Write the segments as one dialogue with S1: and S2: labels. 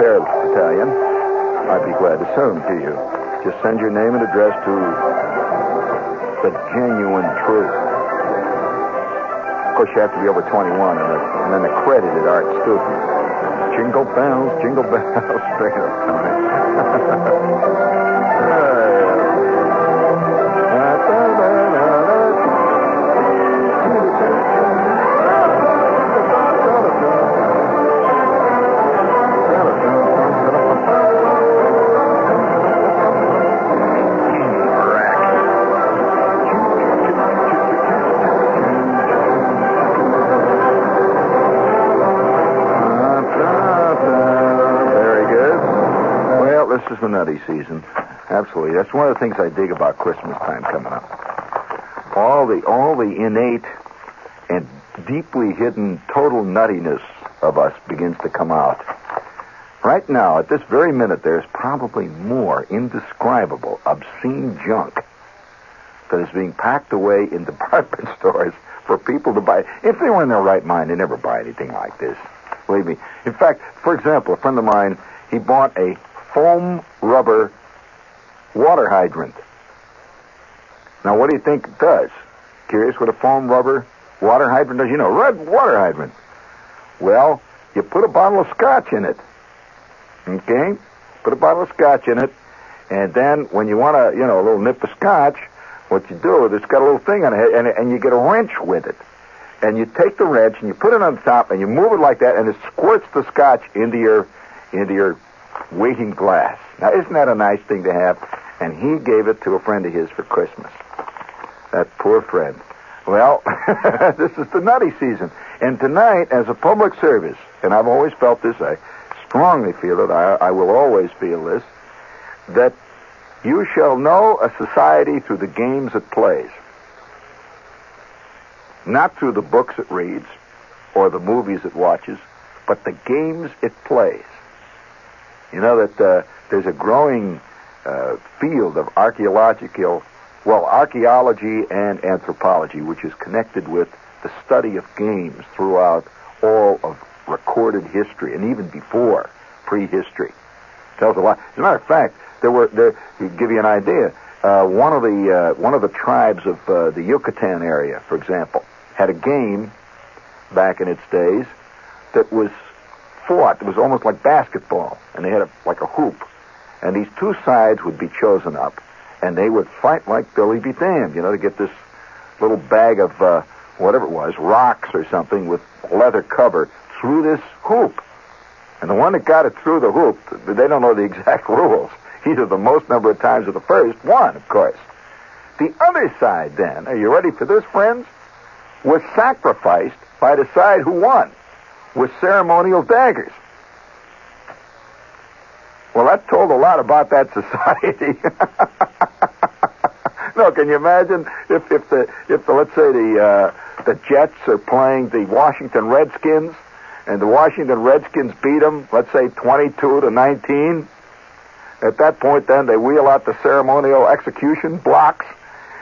S1: Airborne Battalion, I'd be glad to send them to you. Just send your name and address to the genuine truth. Of course, you have to be over 21 and, an accredited art student. Jingle bells, jingle bells, straight up, Tony. Nutty season. Absolutely. That's one of the things I dig about Christmas time coming up. All the all the innate and deeply hidden total nuttiness of us begins to come out. Right now, at this very minute, there's probably more indescribable, obscene junk that is being packed away in department stores for people to buy. If they were in their right mind, they never buy anything like this. Believe me. In fact, for example, a friend of mine, he bought a foam rubber water hydrant. Now, what do you think it does? Curious what a foam rubber water hydrant does? You know, red water hydrant. Well, you put a bottle of scotch in it. Okay? Put a bottle of scotch in it, and then when you want to, you know, a little nip of scotch, what you do is it's got a little thing on it, and, and you get a wrench with it. And you take the wrench and you put it on top and you move it like that, and it squirts the scotch into your into your waiting glass. Now, isn't that a nice thing to have? And he gave it to a friend of his for Christmas. That poor friend. Well, this is the nutty season. And tonight, as a public service, and I've always felt this, I strongly feel it, I, I will always feel this, that you shall know a society through the games it plays. Not through the books it reads or the movies it watches, but the games it plays. You know that uh, there's a growing uh, field of archaeological, well, archaeology and anthropology, which is connected with the study of games throughout all of recorded history and even before prehistory. Tells a lot. As a matter of fact, there were there to give you an idea. Uh, one of the uh, one of the tribes of uh, the Yucatan area, for example, had a game back in its days that was fought. It was almost like basketball, and they had a, like a hoop, and these two sides would be chosen up, and they would fight like Billy be damned, you know, to get this little bag of uh, whatever it was, rocks or something with leather cover through this hoop. And the one that got it through the hoop, they don't know the exact rules. Either the most number of times or the first won, of course. The other side, then, are you ready for this, friends? Was sacrificed by the side who won with ceremonial daggers. Well, that told a lot about that society. no, can you imagine if, if the if the let's say the uh, the Jets are playing the Washington Redskins, and the Washington Redskins beat them, let's say twenty-two to nineteen. At that point, then they wheel out the ceremonial execution blocks.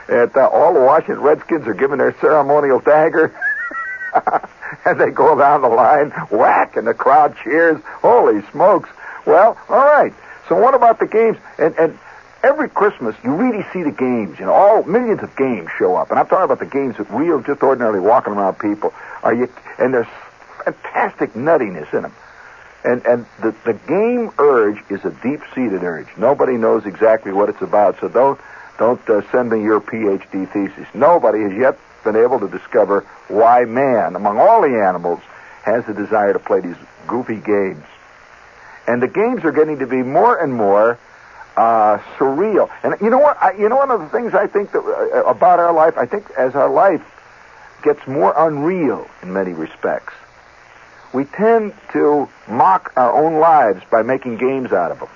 S1: At uh, all the Washington Redskins are given their ceremonial dagger. and they go down the line, whack, and the crowd cheers. Holy smokes! Well, all right. So what about the games? And and every Christmas you really see the games. You know, all millions of games show up, and I'm talking about the games that real, just ordinarily walking around people. Are you? And there's fantastic nuttiness in them. And and the the game urge is a deep-seated urge. Nobody knows exactly what it's about, so don't don't uh, send me your PhD thesis. Nobody has yet been able to discover why man, among all the animals, has the desire to play these goofy games. And the games are getting to be more and more uh, surreal. And you know what? I, you know one of the things I think that uh, about our life. I think as our life gets more unreal in many respects, we tend to mock our own lives by making games out of them.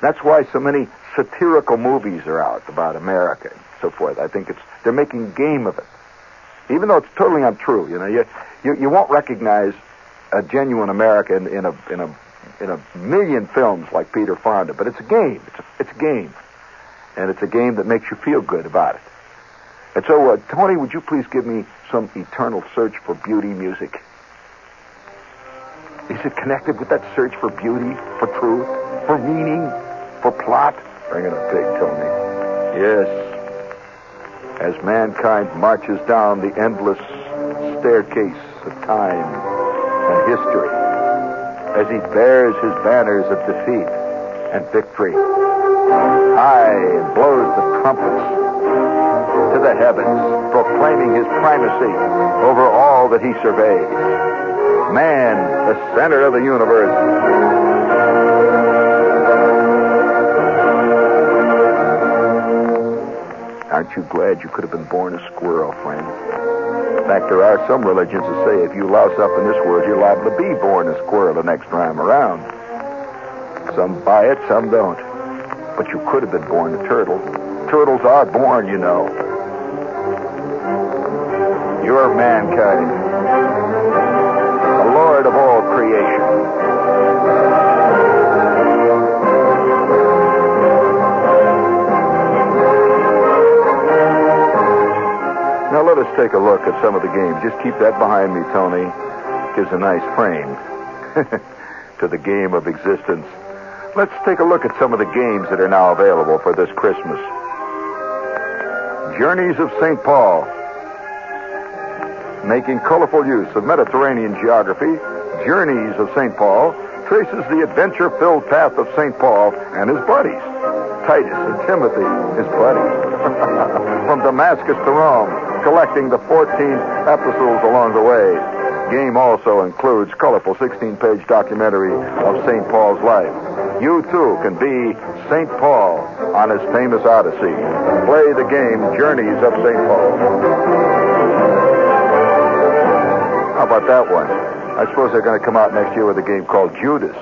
S1: That's why so many satirical movies are out about America so forth. I think it's they're making game of it, even though it's totally untrue. You know, you you, you won't recognize a genuine America in, in a in a in a million films like Peter Fonda, but it's a game. It's a, it's a game, and it's a game that makes you feel good about it. And so, uh, Tony, would you please give me some eternal search for beauty music? Is it connected with that search for beauty, for truth, for meaning, for plot? Bring it up Tony. Yes. As mankind marches down the endless staircase of time and history, as he bears his banners of defeat and victory, high blows the trumpets to the heavens, proclaiming his primacy over all that he surveys. Man, the center of the universe. Aren't you glad you could have been born a squirrel, friend? In fact, there are some religions that say if you louse up in this world, you're liable to be born a squirrel the next time around. Some buy it, some don't. But you could have been born a turtle. Turtles are born, you know. You're mankind, Now let us take a look at some of the games. Just keep that behind me, Tony. Gives a nice frame to the game of existence. Let's take a look at some of the games that are now available for this Christmas. Journeys of St. Paul. Making colorful use of Mediterranean geography, Journeys of St. Paul traces the adventure filled path of St. Paul and his buddies. Titus and Timothy, his buddies. From Damascus to Rome, collecting the 14 epistles along the way. Game also includes colorful 16-page documentary of St. Paul's life. You too can be St. Paul on his famous Odyssey. Play the game Journeys of St. Paul. How about that one? I suppose they're going to come out next year with a game called Judas.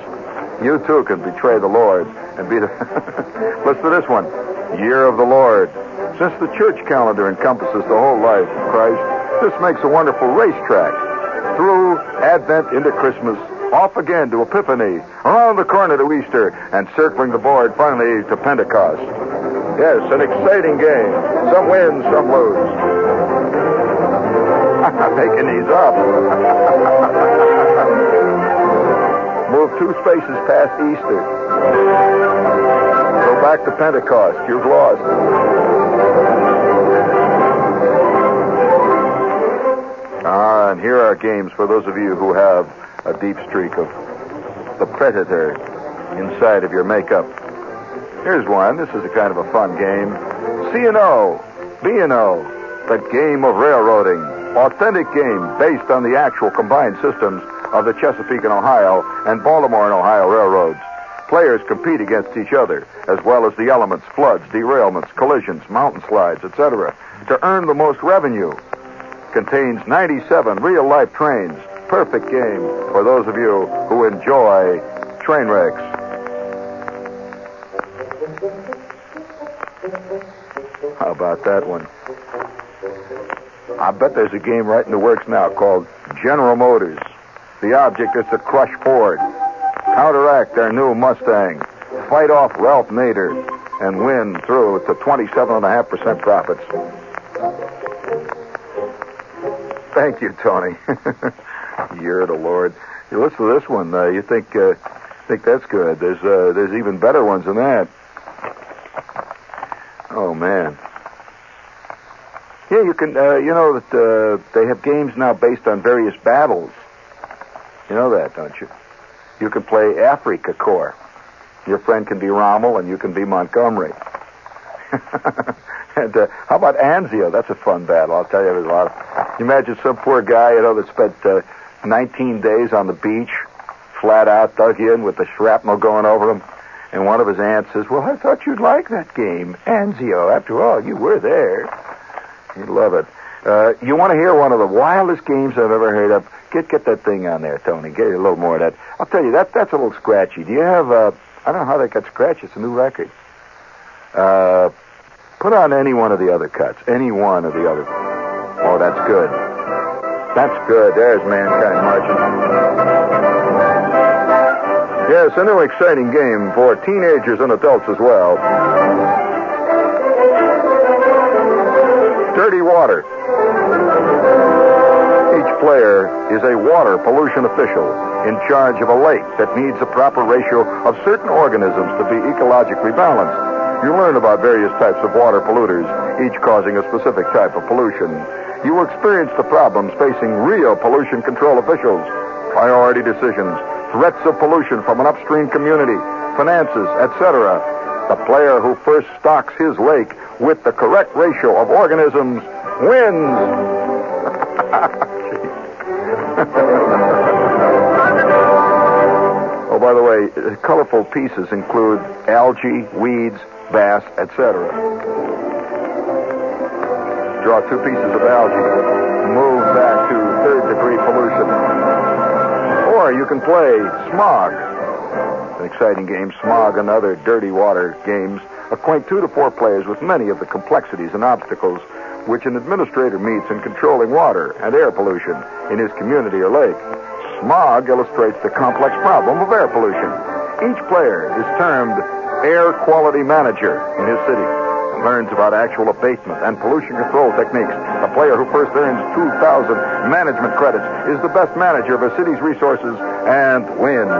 S1: You too can betray the Lord and be the. Let's do this one. Year of the Lord. Since the church calendar encompasses the whole life of Christ, this makes a wonderful racetrack. Through Advent into Christmas, off again to Epiphany, around the corner to Easter, and circling the board finally to Pentecost. Yes, an exciting game. Some win, some lose. I'm making these up. Move two spaces past Easter. Back to Pentecost. You've lost. Ah, and here are games for those of you who have a deep streak of the predator inside of your makeup. Here's one. This is a kind of a fun game. C&O, B&O, the game of railroading. Authentic game based on the actual combined systems of the Chesapeake and Ohio and Baltimore and Ohio railroads. Players compete against each other, as well as the elements, floods, derailments, collisions, mountain slides, etc., to earn the most revenue. Contains 97 real-life trains. Perfect game for those of you who enjoy train wrecks. How about that one? I bet there's a game right in the works now called General Motors. The object is to crush Ford, counteract their new Mustang, fight off Ralph Nader, and win through to 27.5% profits. Thank you, Tony. You're the Lord. You listen to this one. Uh, you think uh, think that's good? There's uh, there's even better ones than that. Oh man. Yeah, you can. Uh, you know that uh, they have games now based on various battles. You know that, don't you? You can play Afrika Korps. Your friend can be Rommel, and you can be Montgomery. and uh, how about Anzio? That's a fun battle. I'll tell you, there's a lot of. You imagine some poor guy, you know, that spent uh, 19 days on the beach, flat out, dug in with the shrapnel going over him. And one of his aunts says, Well, I thought you'd like that game, Anzio. After all, you were there. You'd love it. Uh, you want to hear one of the wildest games I've ever heard of? Get get that thing on there, Tony. Get a little more of that. I'll tell you, that that's a little scratchy. Do you have, uh, I don't know how that got scratchy. It's a new record. Uh, put on any one of the other cuts. Any one of the other. Oh, that's good. That's good. There's mankind marching. Yes, a new exciting game for teenagers and adults as well. Dirty water. Player is a water pollution official in charge of a lake that needs a proper ratio of certain organisms to be ecologically balanced. You learn about various types of water polluters, each causing a specific type of pollution. You experience the problems facing real pollution control officials, priority decisions, threats of pollution from an upstream community, finances, etc. The player who first stocks his lake with the correct ratio of organisms wins. oh, by the way, uh, colorful pieces include algae, weeds, bass, etc. Draw two pieces of algae. Move back to third degree pollution. Or you can play Smog. An exciting game, Smog and other dirty water games acquaint two to four players with many of the complexities and obstacles which an administrator meets in controlling water and air pollution in his community or lake. Smog illustrates the complex problem of air pollution. Each player is termed air quality manager in his city and learns about actual abatement and pollution control techniques. The player who first earns 2,000 management credits is the best manager of a city's resources and wins.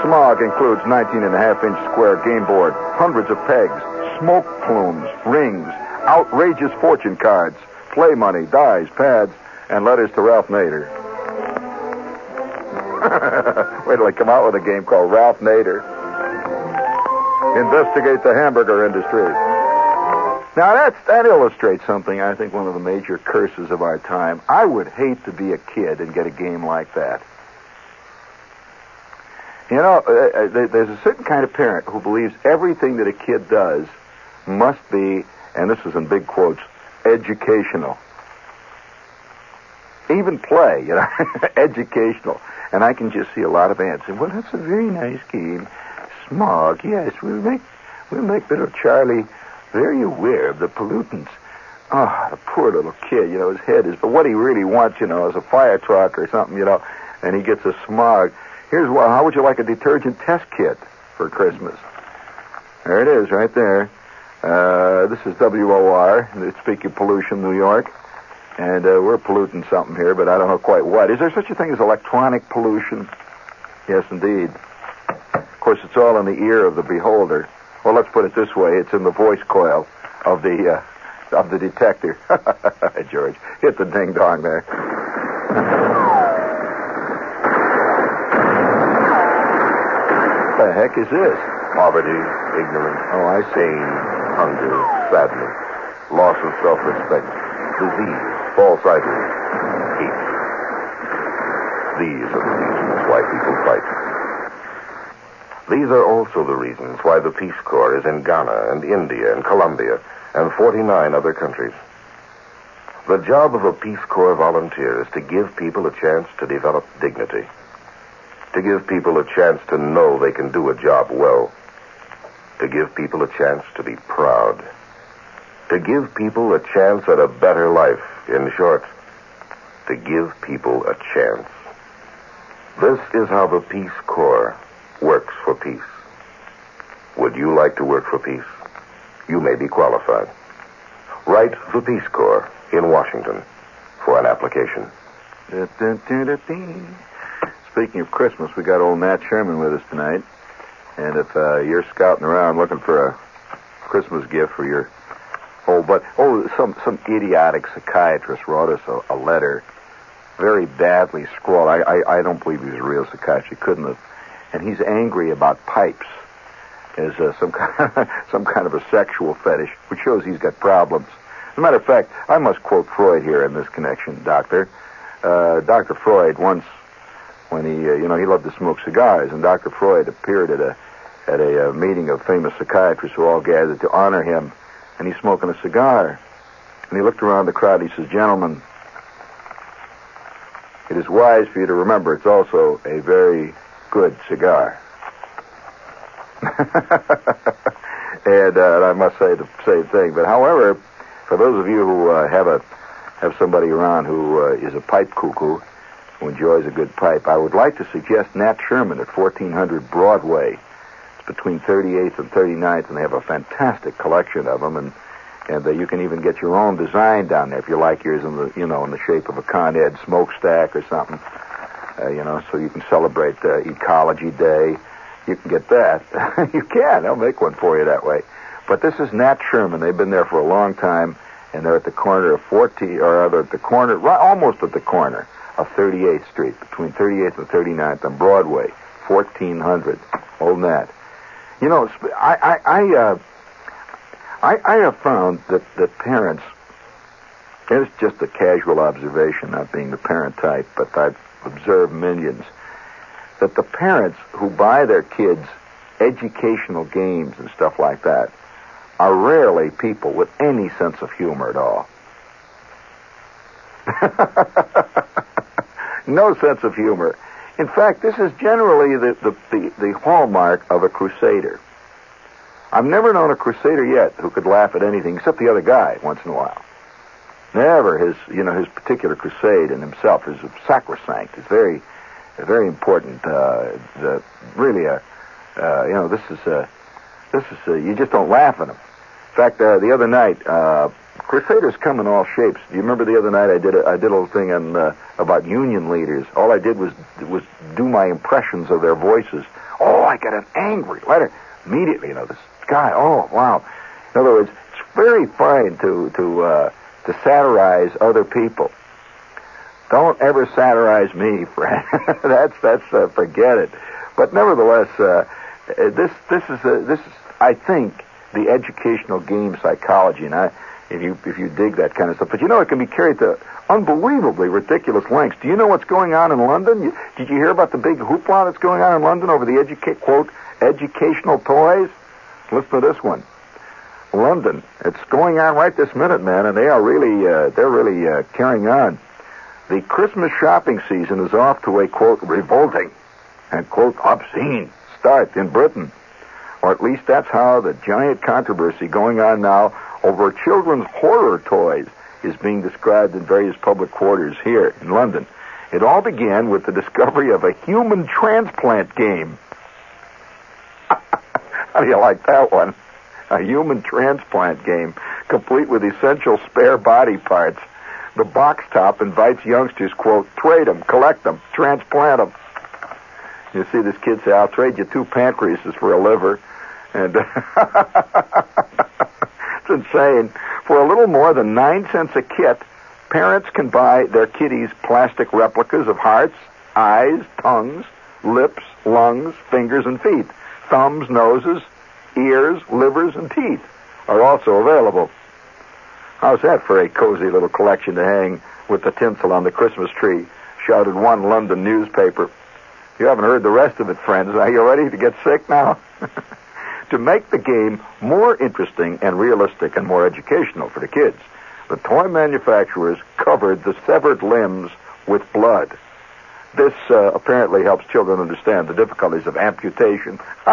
S1: Smog includes 19 and a half inch square game board, hundreds of pegs, smoke plumes, rings, outrageous fortune cards, play money, dice, pads, and letters to Ralph Nader. Wait till I come out with a game called Ralph Nader. Investigate the hamburger industry. Now that's that illustrates something. I think one of the major curses of our time. I would hate to be a kid and get a game like that. You know, uh, uh, there's a certain kind of parent who believes everything that a kid does must be, and this is in big quotes, educational. Even play, you know, educational. And I can just see a lot of saying, well, that's a very nice game. Smog, yes, we'll make, we'll make little Charlie very aware of the pollutants. Oh, the poor little kid, you know, his head is, but what he really wants, you know, is a fire truck or something, you know, and he gets a smog. Here's what, how would you like a detergent test kit for Christmas? There it is, right there. Uh, this is WOR, it's speaking pollution, New York. And uh, we're polluting something here, but I don't know quite what. Is there such a thing as electronic pollution? Yes, indeed. Of course, it's all in the ear of the beholder. Well, let's put it this way: it's in the voice coil of the uh, of the detector. George, hit the ding dong there. What the heck is this?
S2: Poverty, ignorance,
S1: Oh, I see.
S2: Hunger, sadness, loss of self-respect, disease, false idols, hate. These are the reasons why people fight. These are also the reasons why the Peace Corps is in Ghana and India and Colombia and 49 other countries. The job of a Peace Corps volunteer is to give people a chance to develop dignity, to give people a chance to know they can do a job well, to give people a chance to be proud, to give people a chance at a better life, in short, to give people a chance. This is how the Peace Corps works for peace. Would you like to work for peace? You may be qualified. Write the Peace Corps in Washington for an application.
S1: Speaking of Christmas, we got old Nat Sherman with us tonight. And if uh, you're scouting around looking for a Christmas gift for your oh, but oh, some some idiotic psychiatrist wrote us a, a letter, very badly scrawled. I, I I don't believe he's a real psychiatrist. He couldn't have. And he's angry about pipes as uh, some kind of, some kind of a sexual fetish, which shows he's got problems. As a matter of fact, I must quote Freud here in this connection, Doctor. Uh, Dr. Freud once, when he, uh, you know, he loved to smoke cigars, and Dr. Freud appeared at a at a uh, meeting of famous psychiatrists who all gathered to honor him, and he's smoking a cigar. And he looked around the crowd. And he says, "Gentlemen, it is wise for you to remember it's also a very good cigar." and uh, I must say the same thing. But however, for those of you who uh, have a have somebody around who uh, is a pipe cuckoo, who enjoys a good pipe, I would like to suggest Nat Sherman at 1400 Broadway. Between 38th and 39th, and they have a fantastic collection of them. And and uh, you can even get your own design down there if you like yours in the you know in the shape of a Con Ed smokestack or something. Uh, you know, so you can celebrate uh, Ecology Day. You can get that. you can. They'll make one for you that way. But this is Nat Sherman. They've been there for a long time, and they're at the corner of 40, or rather at the corner, right, almost at the corner of 38th Street, between 38th and 39th on Broadway, 1400. Old Nat. You know, I, I, I, uh, I, I have found that, that parents, it's just a casual observation, not being the parent type, but I've observed millions, that the parents who buy their kids educational games and stuff like that are rarely people with any sense of humor at all. no sense of humor. In fact, this is generally the, the, the, the hallmark of a crusader. I've never known a crusader yet who could laugh at anything except the other guy once in a while. Never his, you know, his particular crusade in himself is sacrosanct. It's very, very important. Uh, really, a, uh, you know, this is, uh, this is, uh, you just don't laugh at them. In fact, uh, the other night, uh, crusaders come in all shapes. Do you remember the other night I did a, I did a little thing on uh, about union leaders. All I did was was do my impressions of their voices. Oh, I got an angry letter immediately. You know, this guy. Oh, wow. In other words, it's very fine to to uh, to satirize other people. Don't ever satirize me, friend. that's that's uh, forget it. But nevertheless, uh, this this is a, this is I think the educational game psychology, and I if you if you dig that kind of stuff. But you know, it can be carried to unbelievably ridiculous lengths. Do you know what's going on in London? You, did you hear about the big hoopla that's going on in London over the educate quote educational toys? Listen to this one. London. It's going on right this minute, man, and they are really uh, they're really uh, carrying on. The Christmas shopping season is off to a quote revolting and quote obscene start in Britain, or at least that's how the giant controversy going on now over children's horror toys is being described in various public quarters here in London. It all began with the discovery of a human transplant game. How do you like that one? A human transplant game, complete with essential spare body parts. The box top invites youngsters, quote, trade them, collect them, transplant them. You see this kid say, I'll trade you two pancreases for a liver. And it's insane. For a little more than nine cents a kit, parents can buy their kiddies plastic replicas of hearts, eyes, tongues, lips, lungs, fingers, and feet. Thumbs, noses, ears, livers, and teeth are also available. How's that for a cozy little collection to hang with the tinsel on the Christmas tree? Shouted one London newspaper. You haven't heard the rest of it, friends. Are you ready to get sick now? to make the game more interesting and realistic and more educational for the kids, the toy manufacturers covered the severed limbs with blood. This uh, apparently helps children understand the difficulties of amputation.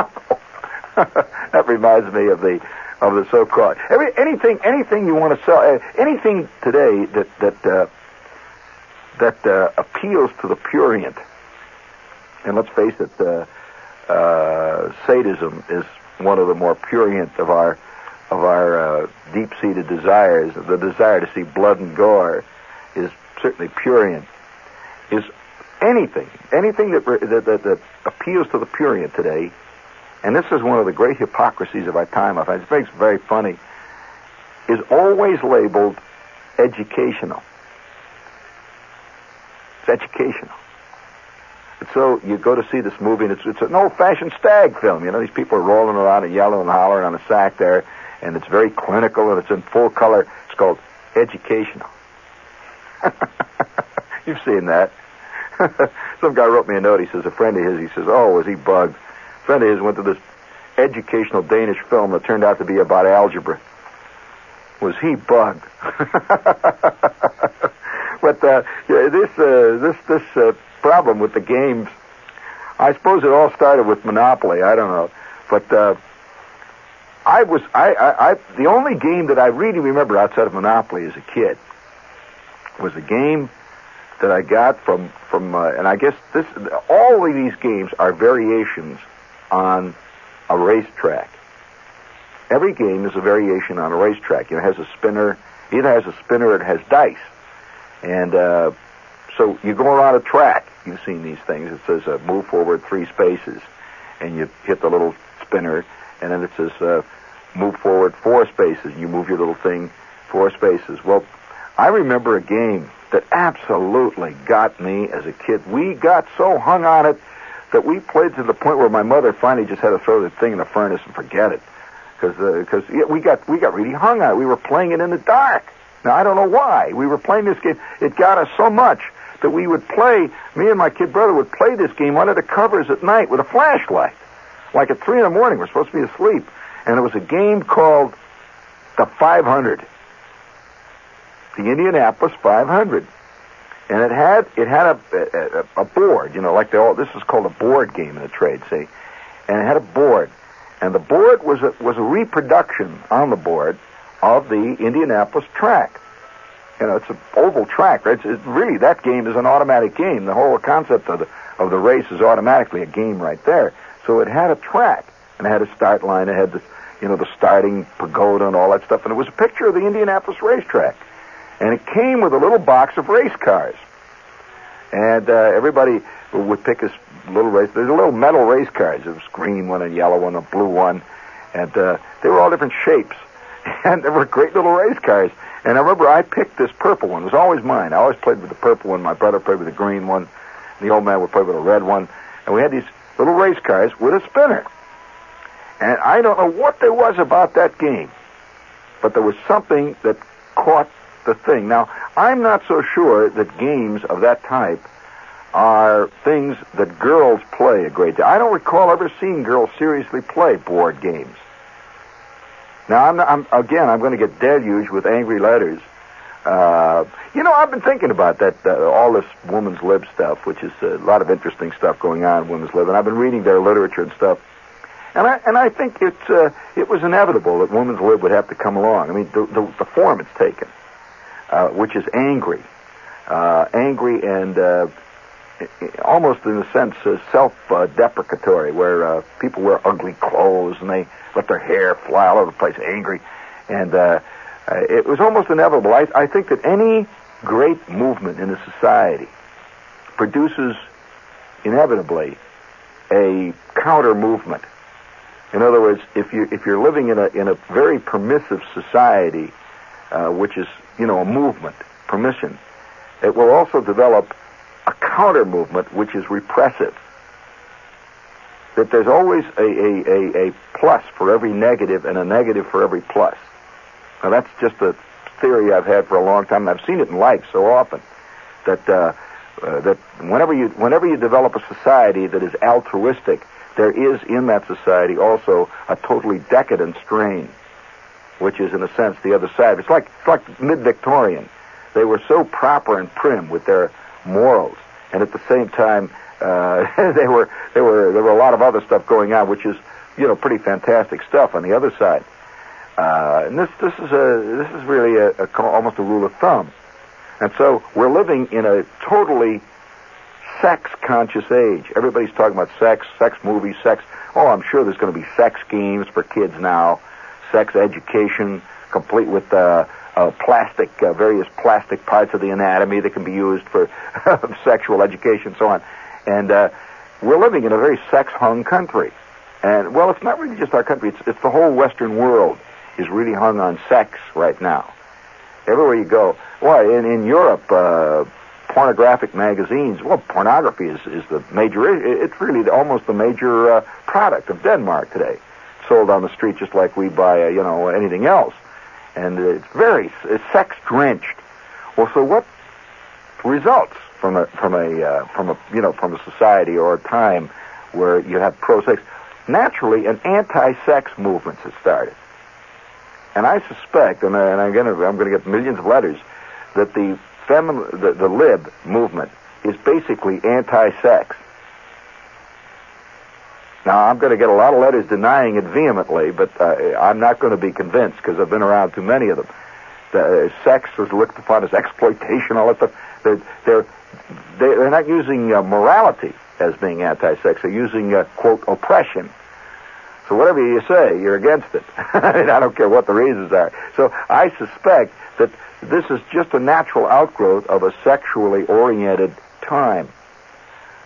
S1: that reminds me of the of the so-called every anything anything you want to sell uh, anything today that that uh, that uh, appeals to the purient. And let's face it, uh, uh, sadism is one of the more purient of our of our uh, deep-seated desires. The desire to see blood and gore is certainly purient. Is anything anything that that, that, that appeals to the purient today and this is one of the great hypocrisies of our time, I find it makes very funny, is always labeled educational. It's educational. So you go to see this movie, and it's, it's an old-fashioned stag film. You know, these people are rolling around and yelling and hollering on a sack there, and it's very clinical, and it's in full color. It's called educational. You've seen that. Some guy wrote me a note. He says, a friend of his, he says, oh, was he bugged? friend of his went to this educational Danish film that turned out to be about algebra. Was he bugged? but uh, yeah, this uh, this this uh, problem with the games, I suppose it all started with Monopoly. I don't know, But uh, I was I, I, I the only game that I really remember outside of Monopoly as a kid was a game that I got from from uh, and I guess this all of these games are variations on a racetrack. Every game is a variation on a racetrack. You know, it has a spinner, either has a spinner it has dice. And uh, so you go around a track. You've seen these things. It says uh, move forward three spaces, and you hit the little spinner, and then it says uh, move forward four spaces. You move your little thing four spaces. Well, I remember a game that absolutely got me as a kid. We got so hung on it that we played to the point where my mother finally just had to throw the thing in the furnace and forget it, because because uh, yeah, we got we got really hung on it. We were playing it in the dark. Now I don't know why we were playing this game. It got us so much that we would play. Me and my kid brother would play this game under the covers at night with a flashlight, like at three in the morning. We're supposed to be asleep, and it was a game called the 500, the Indianapolis 500 and it had it had a, a, a board, you know, like they all. This is called a board game in the trade, see, and it had a board, and the board was a, was a reproduction on the board of the Indianapolis track. You know, it's an oval track, right? It's, it's really that game is an automatic game. The whole concept of the of the race is automatically a game right there. So it had a track, and it had a start line. It had the you know the starting pagoda and all that stuff, and it was a picture of the Indianapolis racetrack and it came with a little box of race cars. And uh, everybody would pick a little race. There's a little metal race cars. There was green one, a yellow one, a blue one, and uh, they were all different shapes. And they were great little race cars. And I remember I picked this purple one. It was always mine. I always played with the purple one. My brother played with the green one. The old man would play with a red one. And we had these little race cars with a spinner. And I don't know what there was about that game, but there was something that caught the thing. Now, I'm not so sure that games of that type are things that girls play a great deal. I don't recall ever seeing girls seriously play board games. Now, I'm, I'm again, I'm going to get deluged with angry letters. Uh, you know, I've been thinking about that, uh, all this woman's lib stuff, which is a lot of interesting stuff going on in women's lib, and I've been reading their literature and stuff. And I and I think it's uh, it was inevitable that women's lib would have to come along. I mean, the, the, the form it's taken. Uh, which is angry, uh, angry and uh, almost in a sense uh, self-deprecatory, where uh, people wear ugly clothes and they let their hair fly all over the place, angry, and uh, uh, it was almost inevitable. I, I think that any great movement in a society produces inevitably a counter movement. In other words, if you if you're living in a in a very permissive society, uh, which is you know, a movement, permission. It will also develop a counter movement which is repressive. That there's always a, a, a, a plus for every negative and a negative for every plus. Now that's just a theory I've had for a long time, and I've seen it in life so often. That uh, uh, that whenever you whenever you develop a society that is altruistic, there is in that society also a totally decadent strain which is in a sense the other side. It's like it's like mid-Victorian. They were so proper and prim with their morals, and at the same time, uh, they were they were there were a lot of other stuff going on, which is you know pretty fantastic stuff on the other side. Uh, and this this is a this is really a, a almost a rule of thumb, and so we're living in a totally sex conscious age. Everybody's talking about sex, sex movies, sex. Oh, I'm sure there's going to be sex games for kids now sex education, complete with uh, uh, plastic, uh, various plastic parts of the anatomy that can be used for sexual education, so on. And uh, we're living in a very sex-hung country. And well, it's not really just our country; it's, it's the whole Western world is really hung on sex right now. Everywhere you go, well, in in Europe, uh, pornographic magazines. Well, pornography is is the major. It's really almost the major uh, product of Denmark today sold on the street just like we buy, uh, you know, anything else. And it's very sex drenched. Well, so what results from a from a uh, from a you know from a society or a time where you have pro sex? Naturally, an anti-sex movement has started. And I suspect, and, I, and I'm going to I'm going to get millions of letters, that the femin the, the lib movement is basically anti-sex. Now, I'm going to get a lot of letters denying it vehemently, but uh, I'm not going to be convinced because I've been around too many of them. The, uh, sex was looked upon as exploitation, all that stuff. They're, they're, they're not using uh, morality as being anti-sex. They're using, uh, quote, oppression. So whatever you say, you're against it. and I don't care what the reasons are. So I suspect that this is just a natural outgrowth of a sexually oriented time.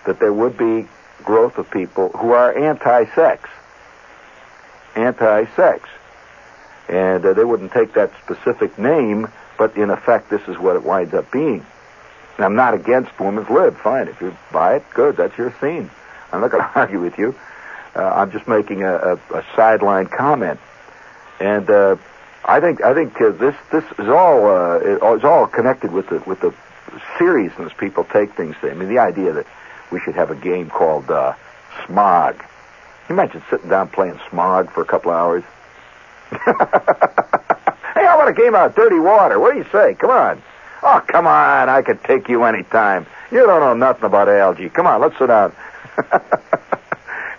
S1: That there would be growth of people who are anti-sex. Anti-sex. And uh, they wouldn't take that specific name, but in effect, this is what it winds up being. And I'm not against women's lib. Fine. If you buy it, good. That's your scene. I'm not going to argue with you. Uh, I'm just making a, a, a sideline comment. And uh, I think I think uh, this this is all uh, is all connected with the with the seriousness people take things. To. I mean, the idea that we should have a game called uh, Smog. You imagine sitting down playing Smog for a couple hours? hey, how about a game out of dirty water? What do you say? Come on. Oh, come on. I could take you any time. You don't know nothing about algae. Come on, let's sit down.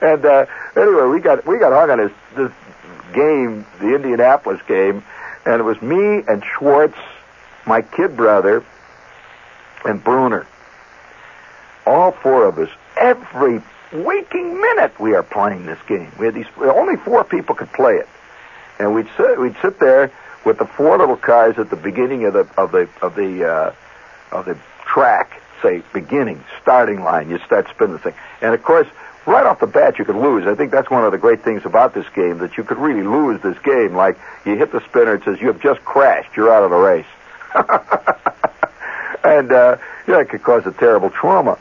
S1: and uh, anyway, we got we got hung on this this game, the Indianapolis game, and it was me and Schwartz, my kid brother, and Bruner. All four of us, every waking minute, we are playing this game. We had these only four people could play it, and we'd sit we'd sit there with the four little cars at the beginning of the of the of the uh, of the track. Say beginning, starting line. You start spinning the thing, and of course, right off the bat, you could lose. I think that's one of the great things about this game that you could really lose this game. Like you hit the spinner, it says you have just crashed. You're out of the race, and uh, yeah, it could cause a terrible trauma.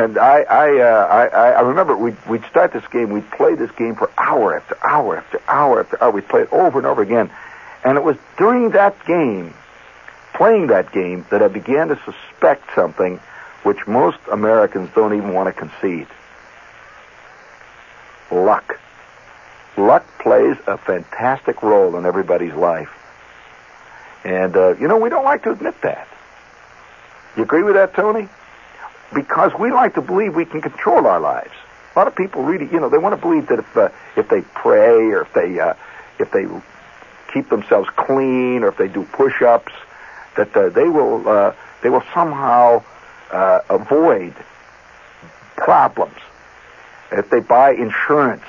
S1: And I, I, uh, I, I remember we'd, we'd start this game. We'd play this game for hour after hour after hour after hour. We'd play it over and over again. And it was during that game, playing that game, that I began to suspect something which most Americans don't even want to concede. Luck. Luck plays a fantastic role in everybody's life. And, uh, you know, we don't like to admit that. You agree with that, Tony? Because we like to believe we can control our lives. A lot of people really, you know, they want to believe that if uh, if they pray or if they uh, if they keep themselves clean or if they do push-ups, that uh, they will uh, they will somehow uh, avoid problems. If they buy insurance,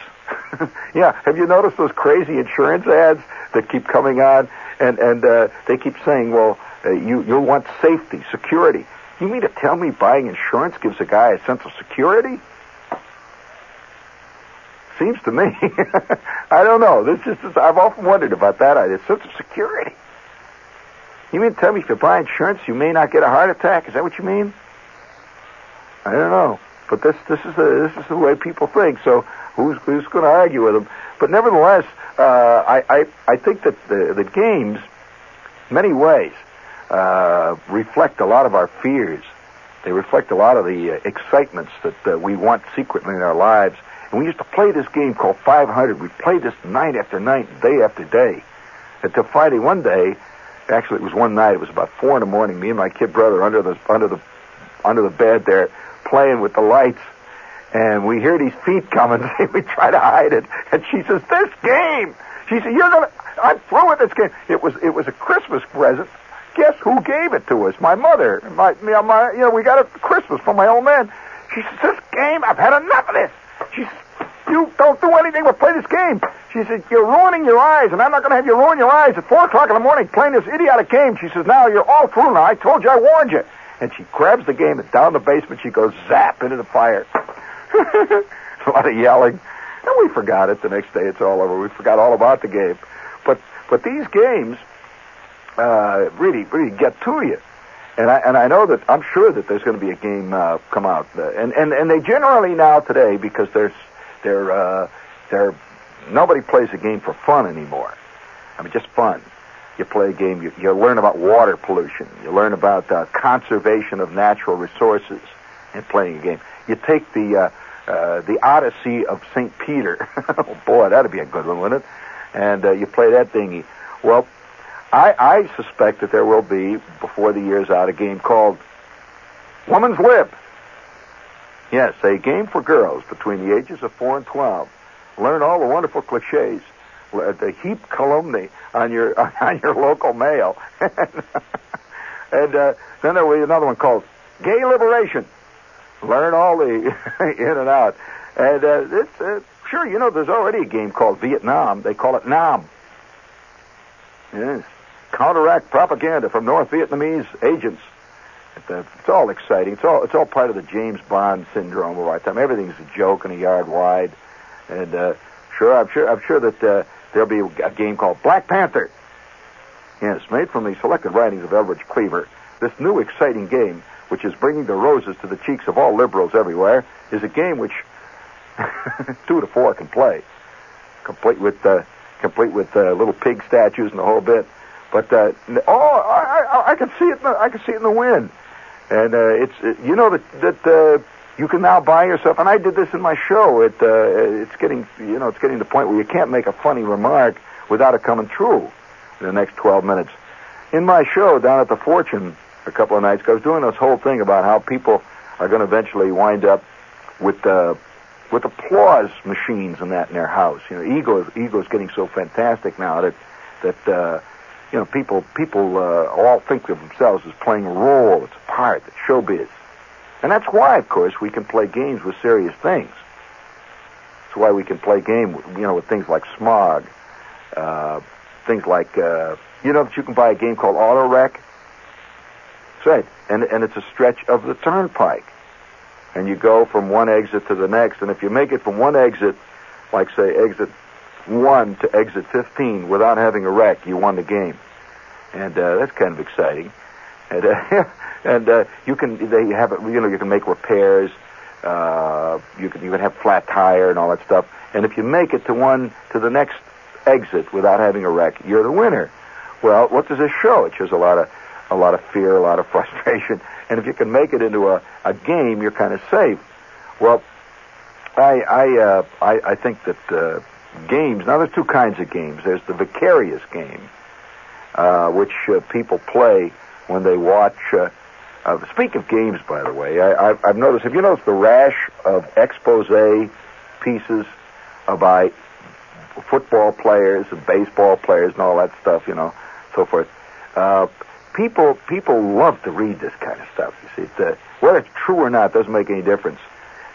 S1: yeah, have you noticed those crazy insurance ads that keep coming on, and and uh, they keep saying, well, uh, you you want safety, security. You mean to tell me buying insurance gives a guy a sense of security? Seems to me. I don't know. This is, I've often wondered about that idea. Sense of security. You mean to tell me if you buy insurance, you may not get a heart attack? Is that what you mean? I don't know. But this this is the this is the way people think. So who's who's going to argue with them? But nevertheless, uh, I, I I think that the the games, many ways, uh, reflect a lot of our fears. They reflect a lot of the uh, excitements that uh, we want secretly in our lives. And we used to play this game called 500. We played this night after night, day after day, until Friday one day. Actually, it was one night. It was about four in the morning. Me and my kid brother under the under the under the bed there, playing with the lights, and we hear these feet coming. we try to hide it, and she says, "This game." She said, "You're gonna." I'm through with this game. It was it was a Christmas present. Guess who gave it to us? My mother. My, my, you know, we got it Christmas from my old man. She says, "This game. I've had enough of this." She says, you don't do anything but play this game. She said, you're ruining your eyes, and I'm not going to have you ruin your eyes at 4 o'clock in the morning playing this idiotic game. She says, now you're all through now. I told you, I warned you. And she grabs the game, and down the basement she goes zap into the fire. a lot of yelling. And we forgot it the next day. It's all over. We forgot all about the game. But but these games uh, really really get to you. And I and I know that I'm sure that there's going to be a game uh, come out, uh, and and and they generally now today because there's they're uh, they're nobody plays a game for fun anymore. I mean, just fun. You play a game. You, you learn about water pollution. You learn about uh, conservation of natural resources in playing a game. You take the uh, uh, the Odyssey of Saint Peter. oh boy, that'd be a good one, wouldn't it? And uh, you play that thingy. Well, I, I suspect that there will be before the year's out a game called Woman's Lib. Yes, a game for girls between the ages of 4 and 12. Learn all the wonderful cliches. The heap calumny on your on your local male. and uh, then there will be another one called Gay Liberation. Learn all the in and out. And uh, it's uh, sure you know there's already a game called Vietnam. They call it Nam. Yes, counteract propaganda from North Vietnamese agents. It's all exciting. It's all it's all part of the James Bond syndrome of our time. Everything's a joke and a yard wide. And uh, sure, I'm sure I'm sure that uh, there'll be a game called Black Panther. Yes, made from the selected writings of Eldridge Cleaver. This new exciting game, which is bringing the roses to the cheeks of all liberals everywhere, is a game which two to four can play, complete with uh, complete with uh, little pig statues and the whole bit. But uh, oh, I, I, I can see it. I can see it in the wind, and uh, it's it, you know that that uh, you can now buy yourself. And I did this in my show. It uh, it's getting you know it's getting to the point where you can't make a funny remark without it coming true in the next 12 minutes. In my show down at the Fortune a couple of nights ago, I was doing this whole thing about how people are going to eventually wind up with uh, with applause machines and that in their house. You know, ego ego is getting so fantastic now that that uh, you know people people uh, all think of themselves as playing a role. It's a part. It's showbiz, and that's why, of course, we can play games with serious things. That's why we can play game, you know, with things like smog, uh, things like uh, you know that you can buy a game called Auto Wreck. That's right, and and it's a stretch of the turnpike and you go from one exit to the next. And if you make it from one exit, like say exit one to exit 15 without having a wreck, you won the game. And uh, that's kind of exciting. And, uh, and uh, you can they have it. You know, you can make repairs. Uh, you can can have flat tire and all that stuff. And if you make it to one to the next exit without having a wreck, you're the winner. Well, what does this show? It shows a lot of a lot of fear, a lot of frustration, and if you can make it into a, a game, you're kind of safe. Well, I I uh, I, I think that uh, games. Now, there's two kinds of games. There's the vicarious game, uh, which uh, people play when they watch. Uh, uh, speak of games, by the way, I, I've, I've noticed. Have you noticed the rash of expose pieces about football players and baseball players and all that stuff? You know, so forth. Uh, people people love to read this kind of stuff. You see, uh, whether it's true or not doesn't make any difference.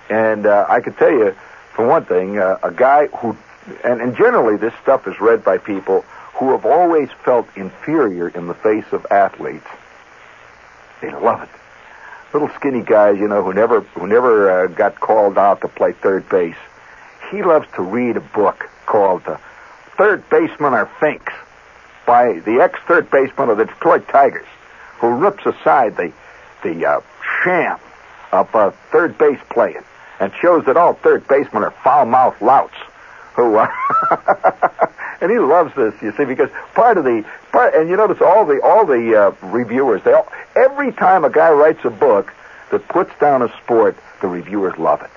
S1: And uh, I can tell you, for one thing, uh, a guy who, and, and generally this stuff is read by people who have always felt inferior in the face of athletes. They love it. Little skinny guys, you know, who never who never uh, got called out to play third base. He loves to read a book called uh, "Third Baseman Are Finks." by the ex-third baseman of the Detroit Tigers, who rips aside the the uh, sham of uh, third base playing and shows that all third basemen are foul-mouthed louts. Who uh, and he loves this, you see, because part of the part, and you notice all the all the uh, reviewers, they all every time a guy writes a book that puts down a sport, the reviewers love it.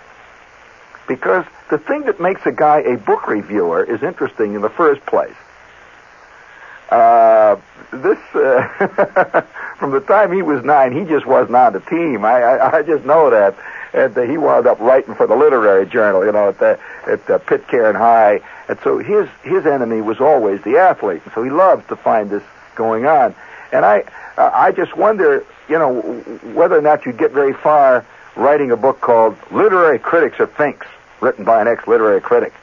S1: Because the thing that makes a guy a book reviewer is interesting in the first place. Uh, this uh, from the time he was nine, he just wasn't on the team. I I, I just know that, and uh, he wound up writing for the literary journal, you know, at the at uh, Pitcairn High, and so his his enemy was always the athlete, so he loved to find this going on, and I uh, I just wonder, you know, whether or not you'd get very far writing a book called Literary Critics of Finks, written by an ex-literary critic.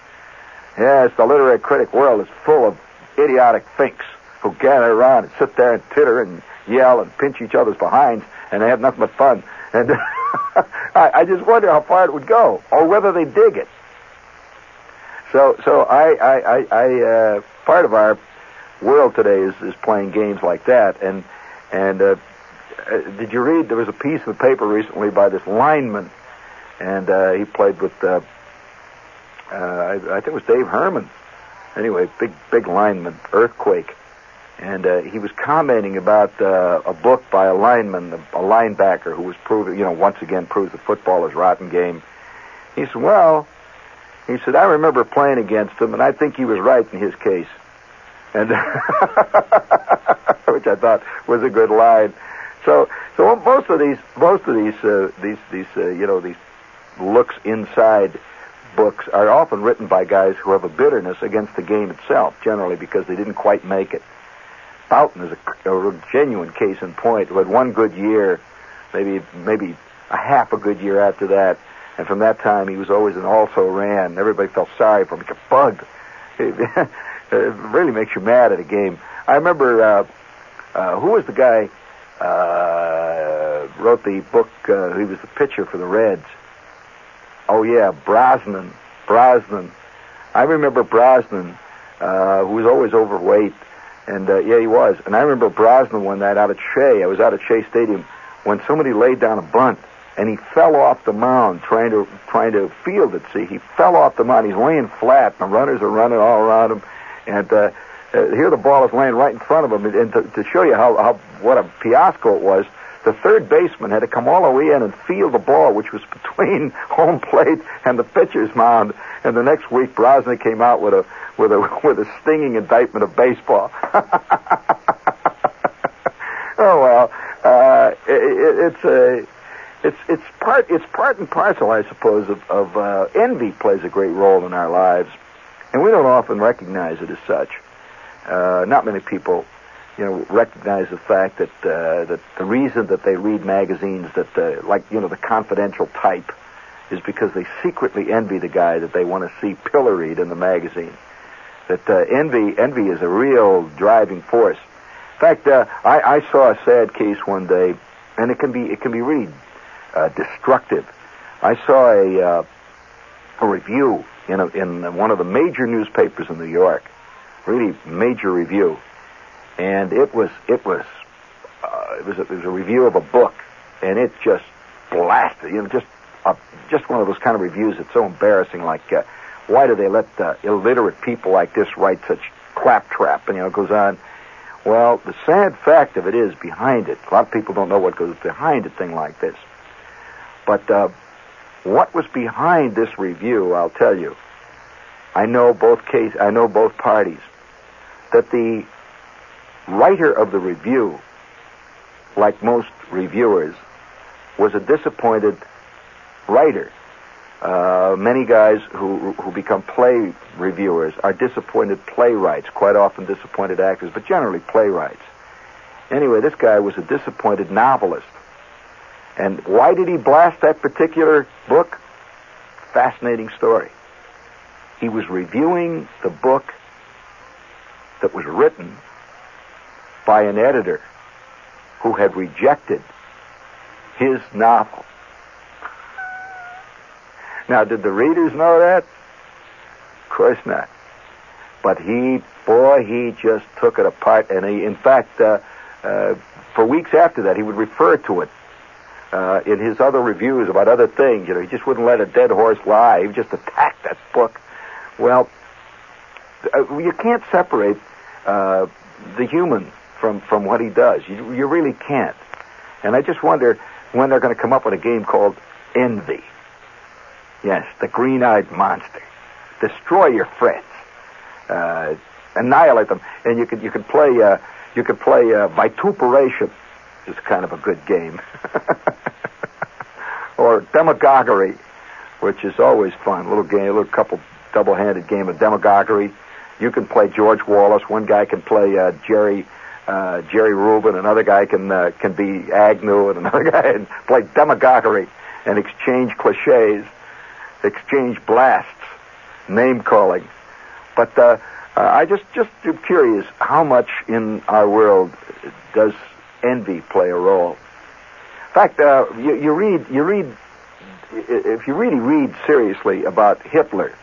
S1: Yes, the literary critic world is full of idiotic finks who gather around and sit there and titter and yell and pinch each other's behinds, and they have nothing but fun. And I, I just wonder how far it would go, or whether they dig it. So, so I, I, I, I uh, part of our world today is, is playing games like that. And, and uh, uh, did you read? There was a piece in the paper recently by this lineman, and uh, he played with. Uh, uh, I, I think it was Dave Herman. Anyway, big, big lineman, earthquake and uh, he was commenting about uh, a book by a lineman, a linebacker who was proving, you know, once again proves that football is rotten game. He said, "Well," he said, "I remember playing against him, and I think he was right in his case." And which I thought was a good line. So, so most of these, most of these, uh, these, these, uh, you know, these looks inside books are often written by guys who have a bitterness against the game itself, generally because they didn't quite make it. Bouton is a, a genuine case in point. Who had one good year, maybe maybe a half a good year after that, and from that time he was always an also ran. Everybody felt sorry for him. He got bugged. It, really makes you mad at a game. I remember uh, uh, who was the guy uh, wrote the book. Uh, he was the pitcher for the Reds. Oh yeah, Brosnan. Brosnan. I remember Brosnan, uh, who was always overweight, and uh, yeah, he was. And I remember Brosnan one night out at Shea. I was out at Shea Stadium when somebody laid down a bunt, and he fell off the mound trying to trying to field it. See, he fell off the mound. He's laying flat. And the runners are running all around him, and uh, uh, here the ball is laying right in front of him. And, to, to show you how, how what a fiasco it was, the third baseman had to come all the way in and field the ball, which was between home plate and the pitcher's mound. And the next week, Brosnan came out with a with a with a stinging indictment of baseball. oh well, uh, it, it's a. It's it's part it's part and parcel, I suppose, of, of uh, envy plays a great role in our lives, and we don't often recognize it as such. Uh, not many people you know, recognize the fact that uh, that the reason that they read magazines that, uh, like you know, the confidential type, is because they secretly envy the guy that they want to see pilloried in the magazine. That uh, envy envy is a real driving force. In fact, uh, I, I saw a sad case one day, and it can be it can be really uh, destructive. I saw a uh, a review in a, in one of the major newspapers in New York, really major review and it was it was uh, it was a, it was a review of a book, and it just blasted. You know, just uh, just one of those kind of reviews that's so embarrassing. Like, uh, why do they let uh, illiterate people like this write such claptrap? And you know, it goes on. Well, the sad fact of it is behind it. A lot of people don't know what goes behind a thing like this. But uh, what was behind this review, I'll tell you. I know both case. I know both parties. That the writer of the review, like most reviewers, was a disappointed writer. Uh, many guys who who become play reviewers are disappointed playwrights, quite often disappointed actors, but generally playwrights. Anyway, this guy was a disappointed novelist. And why did he blast that particular book? Fascinating story. He was reviewing the book that was written by an editor who had rejected his novel. Now, did the readers know that? Of course not. But he, boy, he just took it apart, and he, in fact, uh, uh, for weeks after that, he would refer to it uh, in his other reviews about other things. You know, he just wouldn't let a dead horse lie. He just attacked that book. Well, uh, you can't separate uh, the human from from what he does. You you really can't. And I just wonder when they're going to come up with a game called Envy. Yes, the green-eyed monster. Destroy your friends. Uh, annihilate them. And you could you could play uh, you could play uh, vituperation. It's kind of a good game. or demagoguery, which is always fun. A little game, a little couple double-handed game of demagoguery. You can play George Wallace. One guy can play uh, Jerry uh, Jerry Rubin. Another guy can uh, can be Agnew, and another guy and play demagoguery and exchange cliches, exchange blasts, name calling. But uh, uh, I just just am curious how much in our world does envy play a role. In fact, uh, you, you read you read if you really read seriously about Hitler,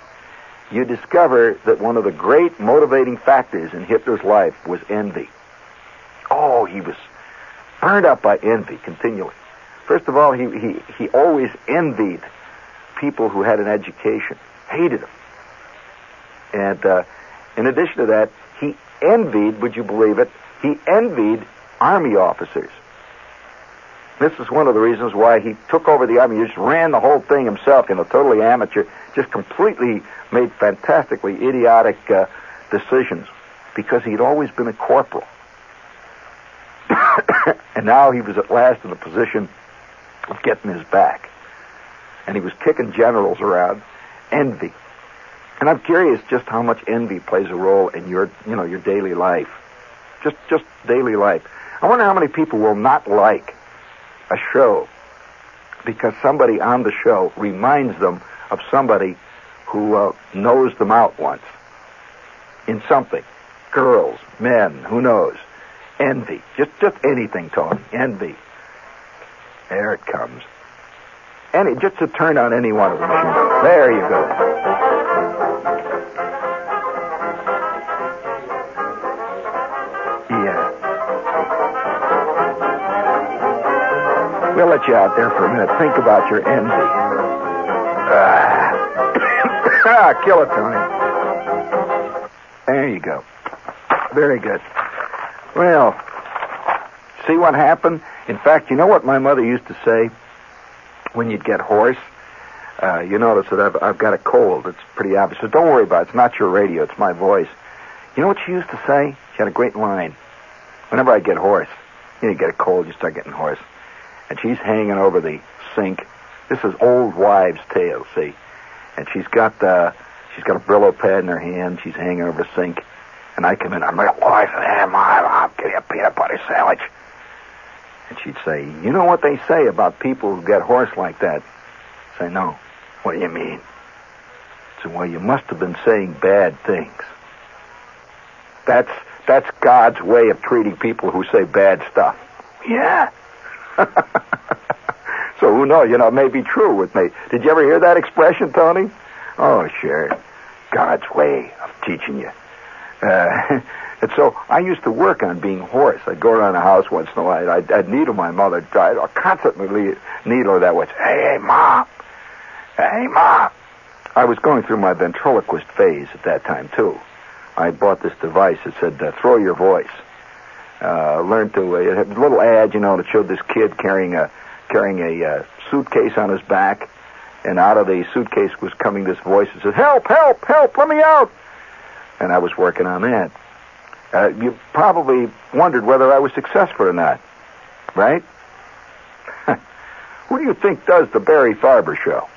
S1: you discover that one of the great motivating factors in Hitler's life was envy. Oh, he was burned up by envy continually. First of all, he, he, he always envied people who had an education, hated them. And uh, in addition to that, he envied, would you believe it, he envied army officers. This is one of the reasons why he took over the army. He just ran the whole thing himself, you know, totally amateur, just completely made fantastically idiotic uh, decisions because he'd always been a corporal. and now he was at last in a position of getting his back. and he was kicking generals around. Envy. And I'm curious just how much envy plays a role in your, you know, your daily life. Just, just daily life. I wonder how many people will not like a show because somebody on the show reminds them of somebody who uh, knows them out once in something. Girls, men, who knows? Envy. Just, just anything, Tony. Envy. There it comes. Any, just to turn on any one of them. There you go. We'll let you out there for a minute. Think about your envy. Ah, ah kill it, Tony. There you go. Very good. Well, see what happened? In fact, you know what my mother used to say when you'd get hoarse? Uh, you notice that I've, I've got a cold. It's pretty obvious. So don't worry about it. It's not your radio. It's my voice. You know what she used to say? She had a great line. Whenever I get hoarse, you, know, you get a cold, you start getting hoarse. And she's hanging over the sink. This is old wives' tale, see? And she's got uh, she's got a Brillo pad in her hand. She's hanging over the sink. And I come in, I'm real hoarse, and hey, Mom, I'll give you a peanut butter sandwich. And she'd say, You know what they say about people who get hoarse like that? I say, No. What do you mean? So, well, you must have been saying bad things. That's that's God's way of treating people who say bad stuff. Yeah. so who knows? You know, it may be true with me. Did you ever hear that expression, Tony? Oh, sure. God's way of teaching you. Uh, and so I used to work on being hoarse. I'd go around the house once in a while. I'd, I'd needle my mother. I'd constantly needle her that way. Hey, hey, mom. Hey, mom. I was going through my ventriloquist phase at that time, too. I bought this device that said, uh, throw your voice. Uh, learned to, uh, it had a little ad, you know, that showed this kid carrying a, carrying a uh, suitcase on his back. And out of the suitcase was coming this voice that said, help, help, help, let me out. And I was working on that. Uh, you probably wondered whether I was successful or not, right? Who do you think does the Barry Farber show?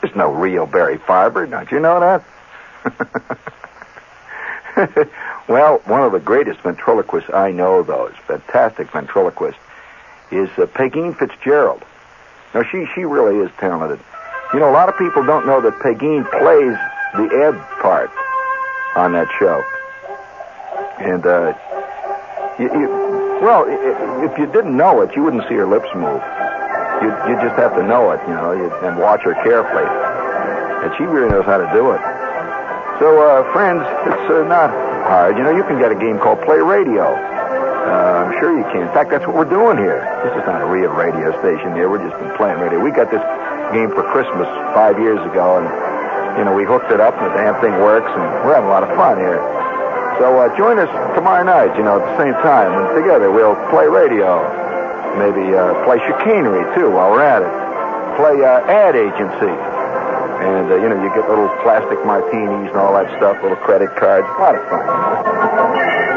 S1: There's no real Barry Farber, don't you know that? well, one of the greatest ventriloquists I know, though, is fantastic ventriloquist, is uh, Pegeen Fitzgerald. Now, she she really is talented. You know, a lot of people don't know that Peggy plays the Ed part on that show. And, uh, you, you, well, if you didn't know it, you wouldn't see her lips move. You you just have to know it, you know, and watch her carefully. And she really knows how to do it. So, uh, friends, it's uh, not hard. You know, you can get a game called Play Radio. Uh, I'm sure you can. In fact, that's what we're doing here. This is not a real radio station here. We're just been playing radio. We got this game for Christmas five years ago, and you know, we hooked it up, and the damn thing works, and we're having a lot of fun here. So uh, join us tomorrow night, you know, at the same time, and together we'll play radio. Maybe uh, play chicanery, too, while we're at it. Play uh, ad agency. And, uh, you know, you get little plastic martinis and all that stuff, little credit cards. A lot of fun.